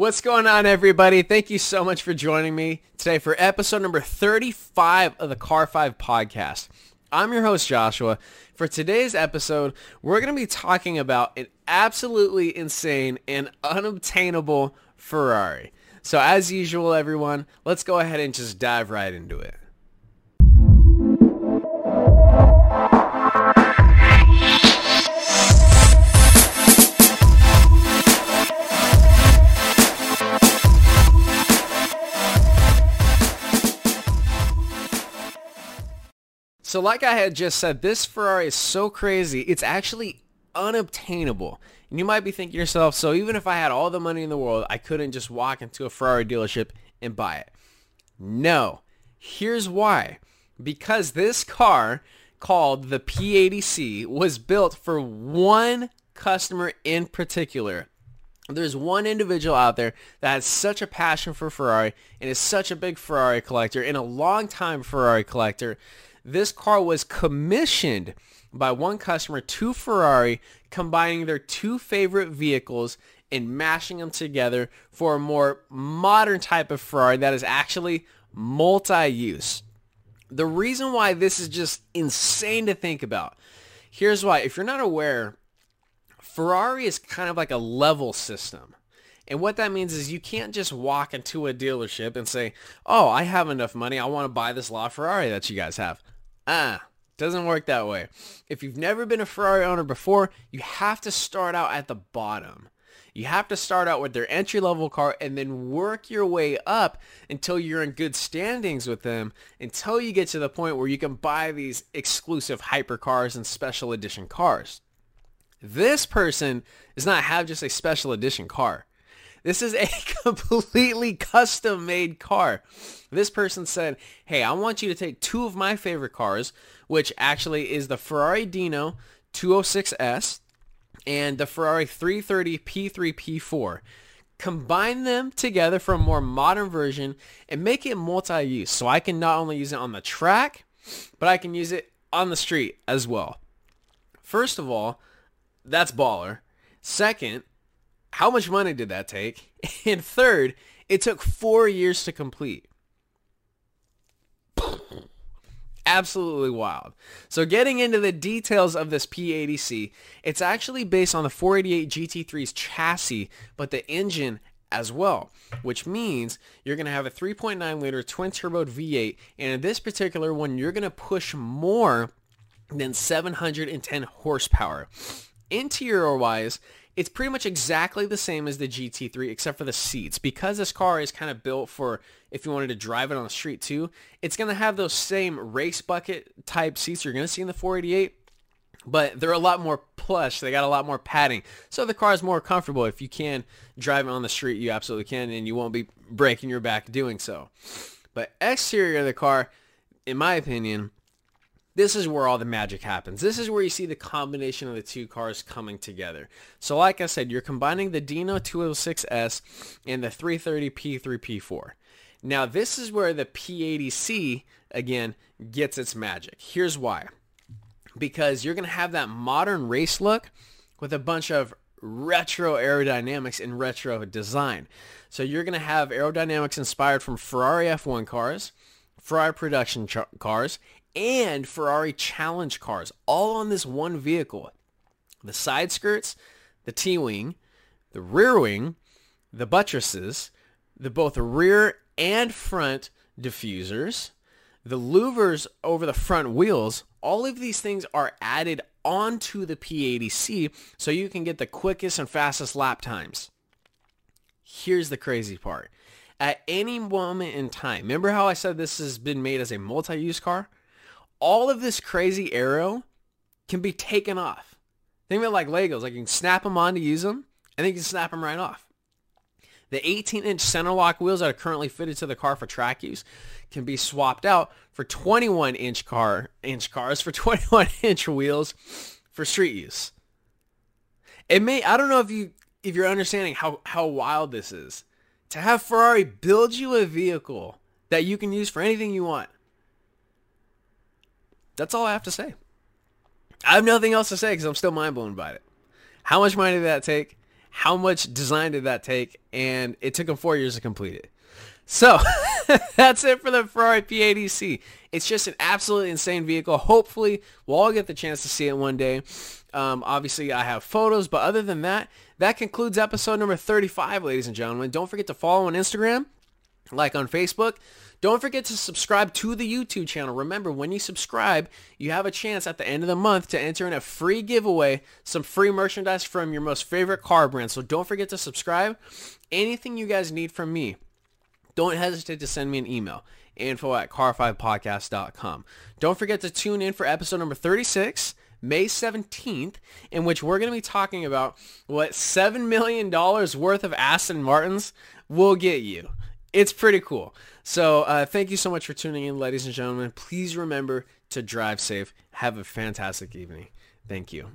What's going on, everybody? Thank you so much for joining me today for episode number 35 of the Car 5 podcast. I'm your host, Joshua. For today's episode, we're going to be talking about an absolutely insane and unobtainable Ferrari. So as usual, everyone, let's go ahead and just dive right into it. So like I had just said, this Ferrari is so crazy, it's actually unobtainable. And you might be thinking to yourself, so even if I had all the money in the world, I couldn't just walk into a Ferrari dealership and buy it. No. Here's why. Because this car called the P80C was built for one customer in particular. There's one individual out there that has such a passion for Ferrari and is such a big Ferrari collector and a long time Ferrari collector this car was commissioned by one customer to Ferrari, combining their two favorite vehicles and mashing them together for a more modern type of Ferrari that is actually multi-use. The reason why this is just insane to think about. Here's why. If you're not aware, Ferrari is kind of like a level system. And what that means is you can't just walk into a dealership and say, oh, I have enough money. I want to buy this LaFerrari that you guys have. Ah, doesn't work that way. If you've never been a Ferrari owner before, you have to start out at the bottom. You have to start out with their entry level car and then work your way up until you're in good standings with them until you get to the point where you can buy these exclusive hypercars and special edition cars. This person does not have just a special edition car. This is a completely custom made car. This person said, hey, I want you to take two of my favorite cars, which actually is the Ferrari Dino 206S and the Ferrari 330 P3 P4. Combine them together for a more modern version and make it multi-use. So I can not only use it on the track, but I can use it on the street as well. First of all, that's baller. Second, how much money did that take? And third, it took four years to complete. Absolutely wild. So getting into the details of this P80C, it's actually based on the 488 GT3's chassis, but the engine as well, which means you're going to have a 3.9 liter twin turbo V8, and in this particular one, you're going to push more than 710 horsepower. Interior wise, it's pretty much exactly the same as the GT3 except for the seats. Because this car is kind of built for if you wanted to drive it on the street too, it's going to have those same race bucket type seats you're going to see in the 488 but they're a lot more plush. They got a lot more padding. So the car is more comfortable. If you can drive it on the street, you absolutely can, and you won't be breaking your back doing so. But exterior of the car, in my opinion, this is where all the magic happens. This is where you see the combination of the two cars coming together. So like I said, you're combining the Dino 206S and the 330 P3 P4. Now this is where the P80C, again, gets its magic. Here's why. Because you're going to have that modern race look with a bunch of retro aerodynamics and retro design. So you're going to have aerodynamics inspired from Ferrari F1 cars, Ferrari production cars, and Ferrari challenge cars all on this one vehicle. The side skirts, the T-wing, the rear wing, the buttresses, the both rear and front diffusers, the louvers over the front wheels, all of these things are added onto the P80C so you can get the quickest and fastest lap times. Here's the crazy part. At any moment in time, remember how I said this has been made as a multi-use car? all of this crazy aero can be taken off. Think of it like Legos. Like you can snap them on to use them, and then you can snap them right off. The 18-inch center lock wheels that are currently fitted to the car for track use can be swapped out for 21-inch car inch cars for 21-inch wheels for street use. It may I don't know if you if you're understanding how how wild this is. To have Ferrari build you a vehicle that you can use for anything you want that's all I have to say. I have nothing else to say because I'm still mind blown by it. How much money did that take? how much design did that take? And it took them four years to complete it. So that's it for the Ferrari P80C. It's just an absolutely insane vehicle. Hopefully, we'll all get the chance to see it one day. Um, obviously, I have photos, but other than that, that concludes episode number 35, ladies and gentlemen. Don't forget to follow on Instagram, like on Facebook. Don't forget to subscribe to the YouTube channel. Remember, when you subscribe, you have a chance at the end of the month to enter in a free giveaway, some free merchandise from your most favorite car brand. So don't forget to subscribe. Anything you guys need from me, don't hesitate to send me an email info at car5podcast.com. Don't forget to tune in for episode number 36, May 17th, in which we're going to be talking about what $7 million worth of Aston Martins will get you. It's pretty cool. So uh, thank you so much for tuning in, ladies and gentlemen. Please remember to drive safe. Have a fantastic evening. Thank you.